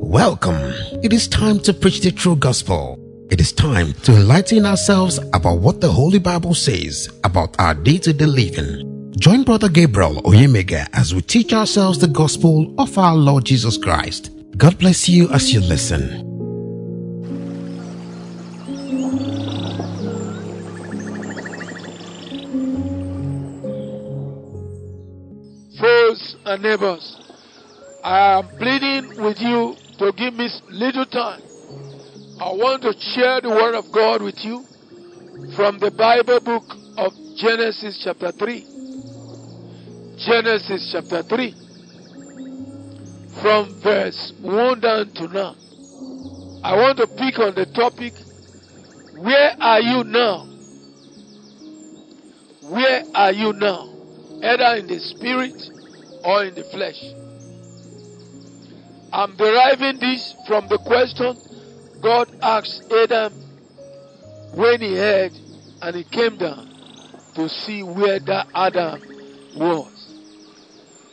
Welcome. It is time to preach the true gospel. It is time to enlighten ourselves about what the Holy Bible says about our day to day living. Join Brother Gabriel Oyemega as we teach ourselves the gospel of our Lord Jesus Christ. God bless you as you listen. And uh, neighbors. I am pleading with you to give me little time. I want to share the word of God with you from the Bible book of Genesis chapter 3. Genesis chapter 3. From verse 1 down to now. I want to pick on the topic Where are you now? Where are you now? Either in the spirit or in the flesh. I'm deriving this from the question God asked Adam when he heard and he came down to see where that Adam was.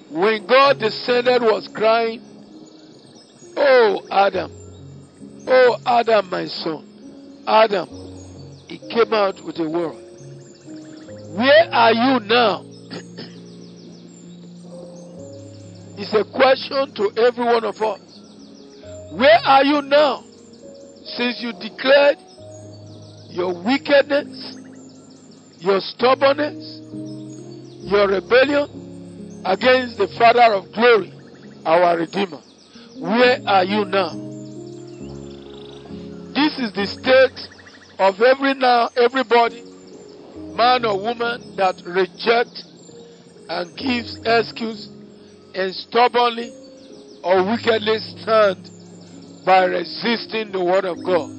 When God descended was crying, Oh Adam, oh Adam my son, Adam, he came out with a word. Where are you now? It's a question to every one of us. Where are you now? Since you declared your wickedness, your stubbornness, your rebellion against the Father of glory, our Redeemer. Where are you now? This is the state of every now everybody, man or woman that reject and gives excuse and stubbornly or wickedly stand by resisting the word of God.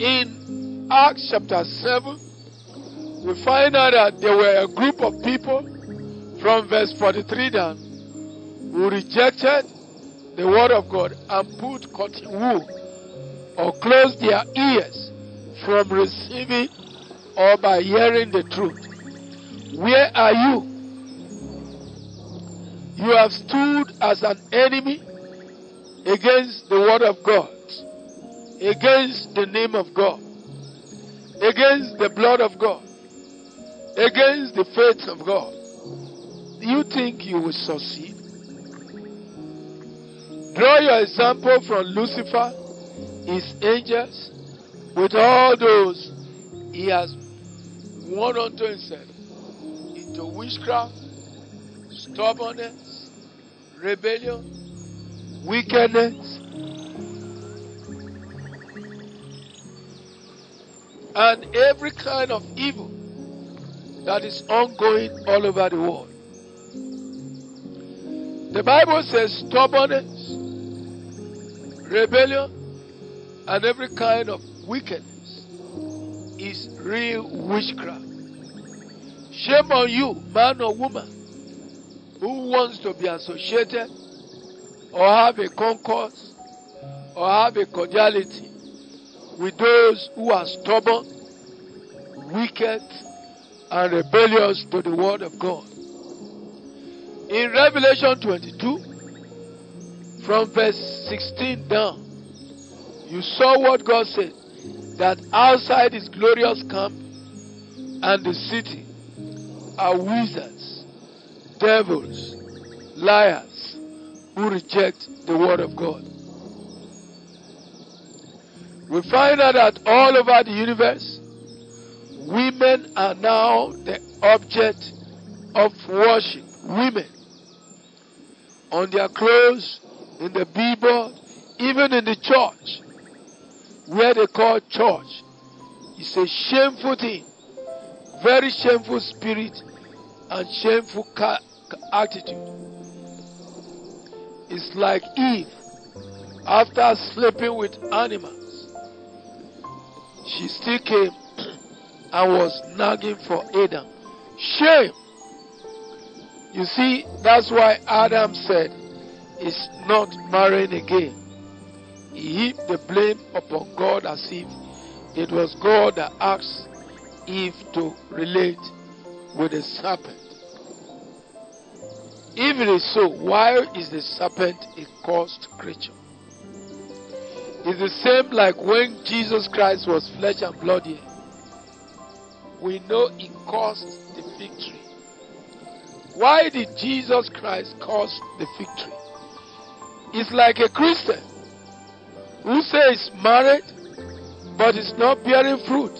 In Acts chapter 7, we find out that there were a group of people from verse 43 down who rejected the word of God and put cotton wool or closed their ears from receiving or by hearing the truth. Where are you? You have stood as an enemy against the word of God, against the name of God, against the blood of God, against the faith of God. You think you will succeed? Draw your example from Lucifer, his angels, with all those he has won unto himself into witchcraft, stubbornness, rebellion, wickedness, and every kind of evil that is ongoing all over the world. The Bible says stubbornness, rebellion, and every kind of wickedness is real witchcraft. Shame on you, man or woman, who wants to be associated or have a concourse or have a cordiality with those who are stubborn, wicked, and rebellious to the word of God. In Revelation 22, from verse 16 down, you saw what God said that outside his glorious camp and the city are wizards, devils, liars who reject the word of God. We find out that all over the universe, women are now the object of worship. Women. On their clothes, in the billboard, even in the church, where they call church. It's a shameful thing. Very shameful spirit and shameful ca- attitude. It's like Eve after sleeping with animals. She still came and was nagging for Adam. Shame! You see, that's why Adam said, It's not marrying again. He heaped the blame upon God as if it was God that asked Eve to relate with the serpent. If it is so, why is the serpent a cursed creature? It's the same like when Jesus Christ was flesh and blood here. We know he caused the tree. Why did Jesus Christ cause the tree? It's like a Christian who says married but is not bearing fruit.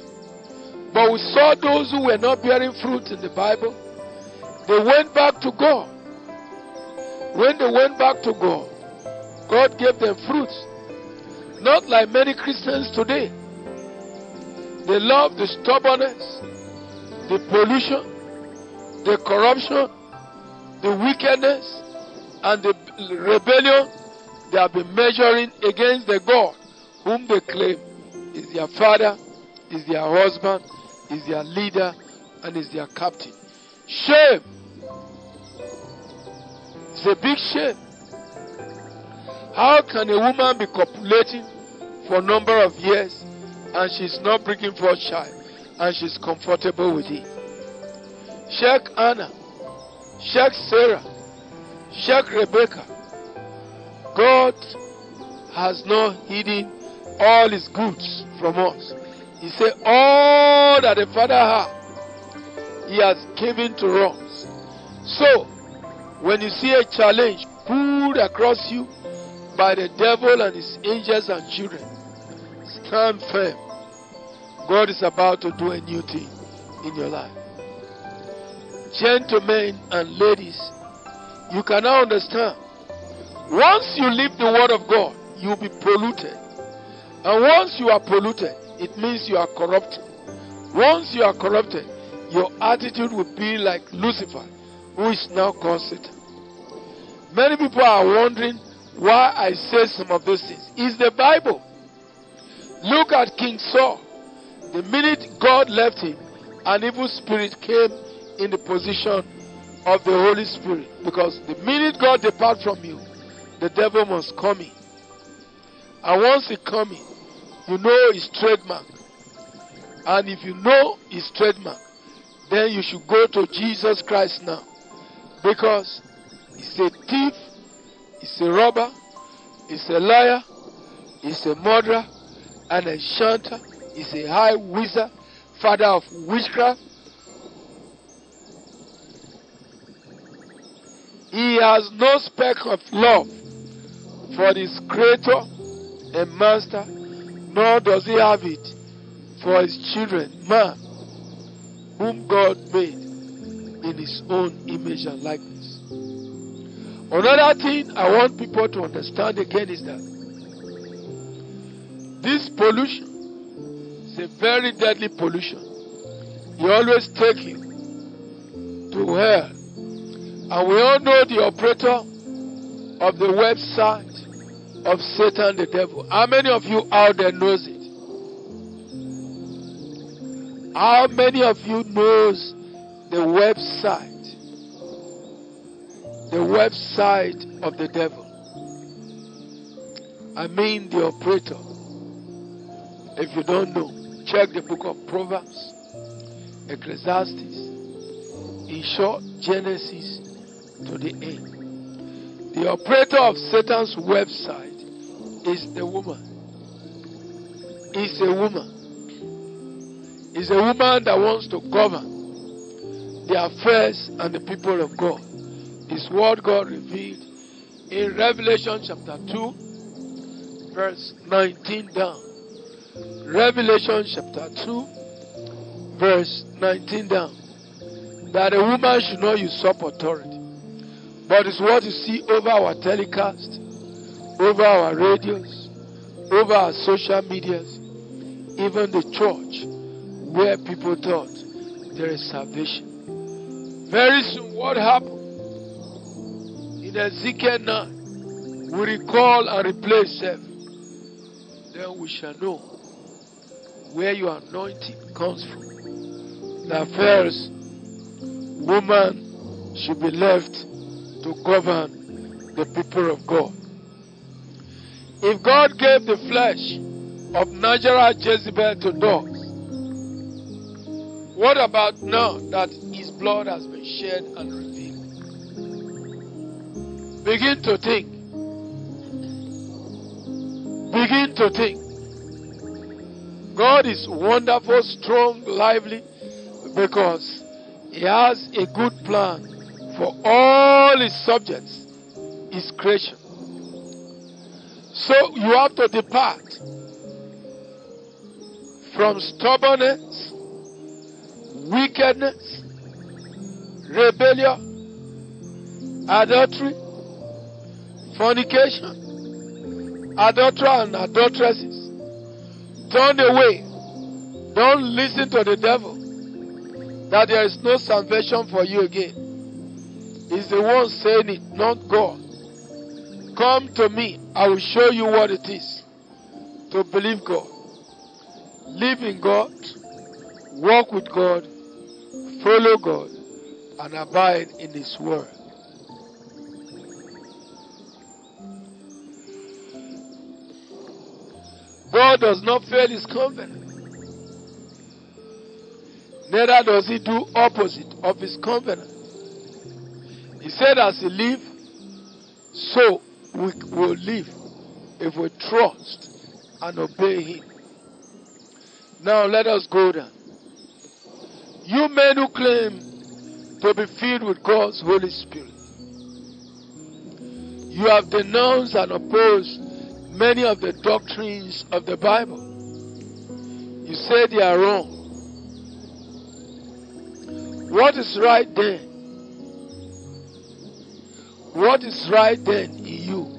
But we saw those who were not bearing fruit in the Bible. They went back to God. When they went back to God, God gave them fruits. Not like many Christians today. They love the stubbornness, the pollution, the corruption, the wickedness, and the rebellion they have been measuring against the God whom they claim is their father, is their husband, is their leader, and is their captain. Shame. It's a big shame. How can a woman be copulating for a number of years and she's not bringing forth child and she's comfortable with it? Check Anna, check Sarah, check Rebecca. God has not hidden all his goods from us. He said, All that the Father has, he has given to us. So, when you see a challenge pulled across you by the devil and his angels and children, stand firm. God is about to do a new thing in your life. Gentlemen and ladies, you can now understand. Once you leave the Word of God, you'll be polluted. And once you are polluted, it means you are corrupted. Once you are corrupted, your attitude will be like Lucifer, who is now called Satan. Many people are wondering why I say some of those things. Is the Bible. Look at King Saul. The minute God left him, an evil spirit came in the position of the Holy Spirit. Because the minute God depart from you, the devil must come in. And once he come in, you know his trademark. And if you know his trademark, then you should go to Jesus Christ now. Because he's a thief, he's a robber, he's a liar, he's a murderer, an enchanter, he's a high wizard, father of witchcraft. He has no speck of love for his creator and master, nor does he have it for his children, man, whom God made in his own image and likeness. Another thing I want people to understand again is that this pollution is a very deadly pollution. It always take you to hell. And we all know the operator of the website of Satan the devil. How many of you out there knows it? How many of you knows the website? The website of the devil. I mean the operator. If you don't know, check the book of Proverbs, Ecclesiastes, in short, Genesis to the end. The operator of Satan's website is the woman. Is a woman. Is a woman that wants to govern the affairs and the people of God. Is what God revealed in Revelation chapter 2, verse 19 down. Revelation chapter 2, verse 19 down. That a woman should not usurp authority. But it's what you see over our telecast, over our radios, over our social medias, even the church, where people thought there is salvation. Very soon, what happened? In Ezekiel 9, we recall and replace self. Then we shall know where your anointing comes from. That first, woman should be left to govern the people of God. If God gave the flesh of natural Jezebel to dogs, what about now that his blood has been shed and revealed? Begin to think. Begin to think. God is wonderful, strong, lively, because He has a good plan for all His subjects, His creation. So you have to depart from stubbornness, wickedness, rebellion, adultery, fornication, adulterer and adulteresses. Turn away. Don't listen to the devil that there is no salvation for you again. He's the one saying it, not God. Come to me. I will show you what it is to believe God. Live in God. Walk with God. Follow God. And abide in His Word. God does not fail His covenant. Neither does He do opposite of His covenant. He said, as He live, so we will live if we trust and obey Him. Now let us go down. You men who claim to be filled with God's Holy Spirit, you have denounced and opposed many of the doctrines of the Bible. You say they are wrong. What is right then? What is right then in you?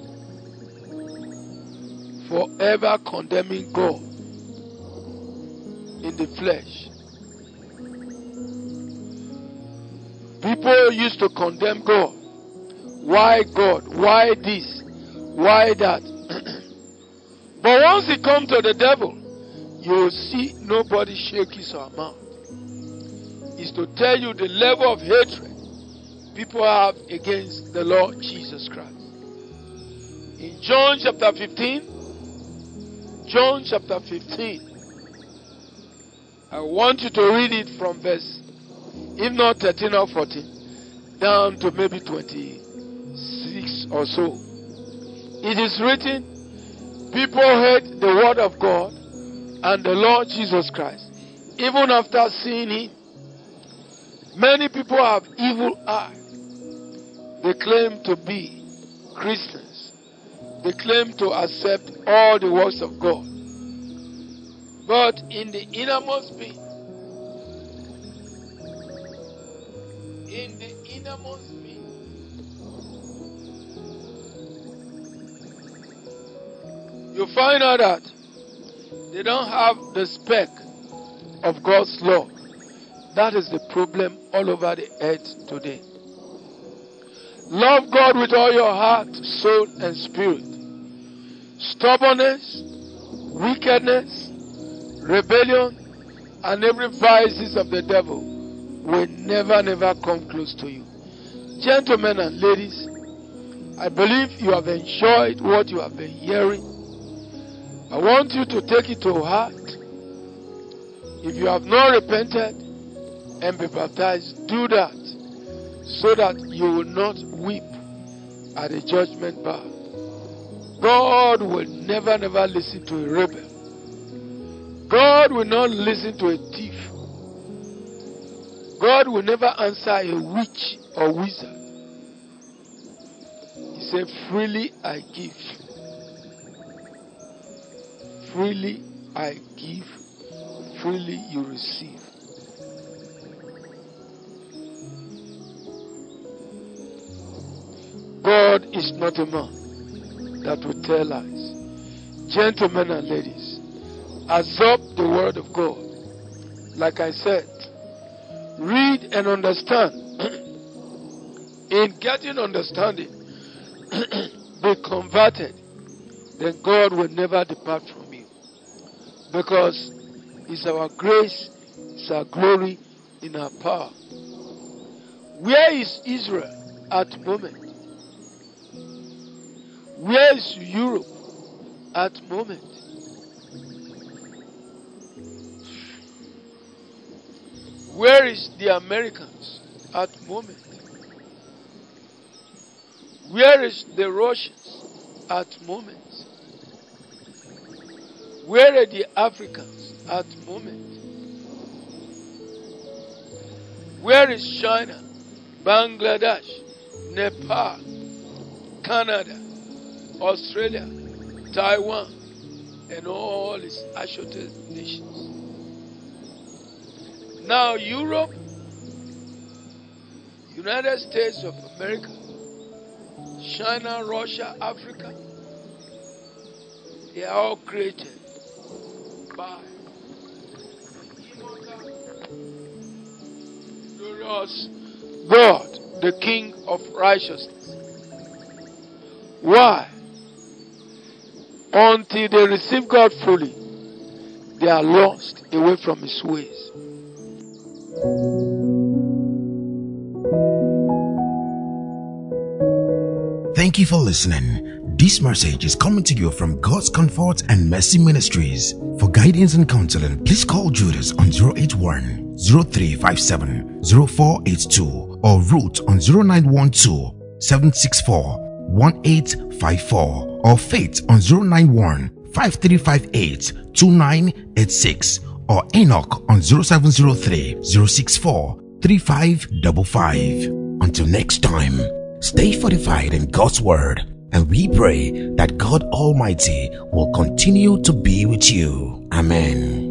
Forever condemning God in the flesh. People used to condemn God. Why God? Why this? Why that? but once it comes to the devil, you see nobody shake his mouth. Is to tell you the level of hatred people have against the Lord Jesus Christ. In John chapter 15, John chapter 15, I want you to read it from verse, if not 13 or 14, down to maybe 26 or so. It is written, people hate the word of God and the Lord Jesus Christ, even after seeing him. Many people have evil eyes. They claim to be Christians. They claim to accept all the works of God. But in the innermost being, in the innermost being, you find out that they don't have the speck of God's law. That is the problem all over the earth today. Love God with all your heart, soul, and spirit. Stubbornness, wickedness, rebellion, and every vices of the devil will never, never come close to you. Gentlemen and ladies, I believe you have enjoyed what you have been hearing. I want you to take it to heart. If you have not repented and be baptized, do that so that you will not weep at the judgment bar. God will never, never listen to a rebel. God will not listen to a thief. God will never answer a witch or wizard. He said, Freely I give. Freely I give. Freely you receive. God is not a man that will tell lies. Gentlemen and ladies, absorb the word of God. Like I said, read and understand. In getting understanding, be converted, then God will never depart from you. Because it's our grace, it's our glory, in our power. Where is Israel at the moment? Where is Europe? at moment. Where is the Americans at moment? Where is the Russians at moment? Where are the Africans at moment? Where is China, Bangladesh, Nepal, Canada, Australia, Taiwan, and all its associated nations? Now, Europe, United States of America, China, Russia, Africa, they are all created by glorious God, the King of righteousness. Why? Until they receive God fully, they are lost away from His ways. Thank you for listening. This message is coming to you from God's Comfort and Mercy Ministries. For guidance and counseling, please call Judas on 081 0357 0482 or Ruth on 0912 764 1854 or Faith on 091 5358 2986 or Enoch on 0703 064 3555. Until next time, stay fortified in God's Word and we pray that God Almighty will continue to be with you. Amen.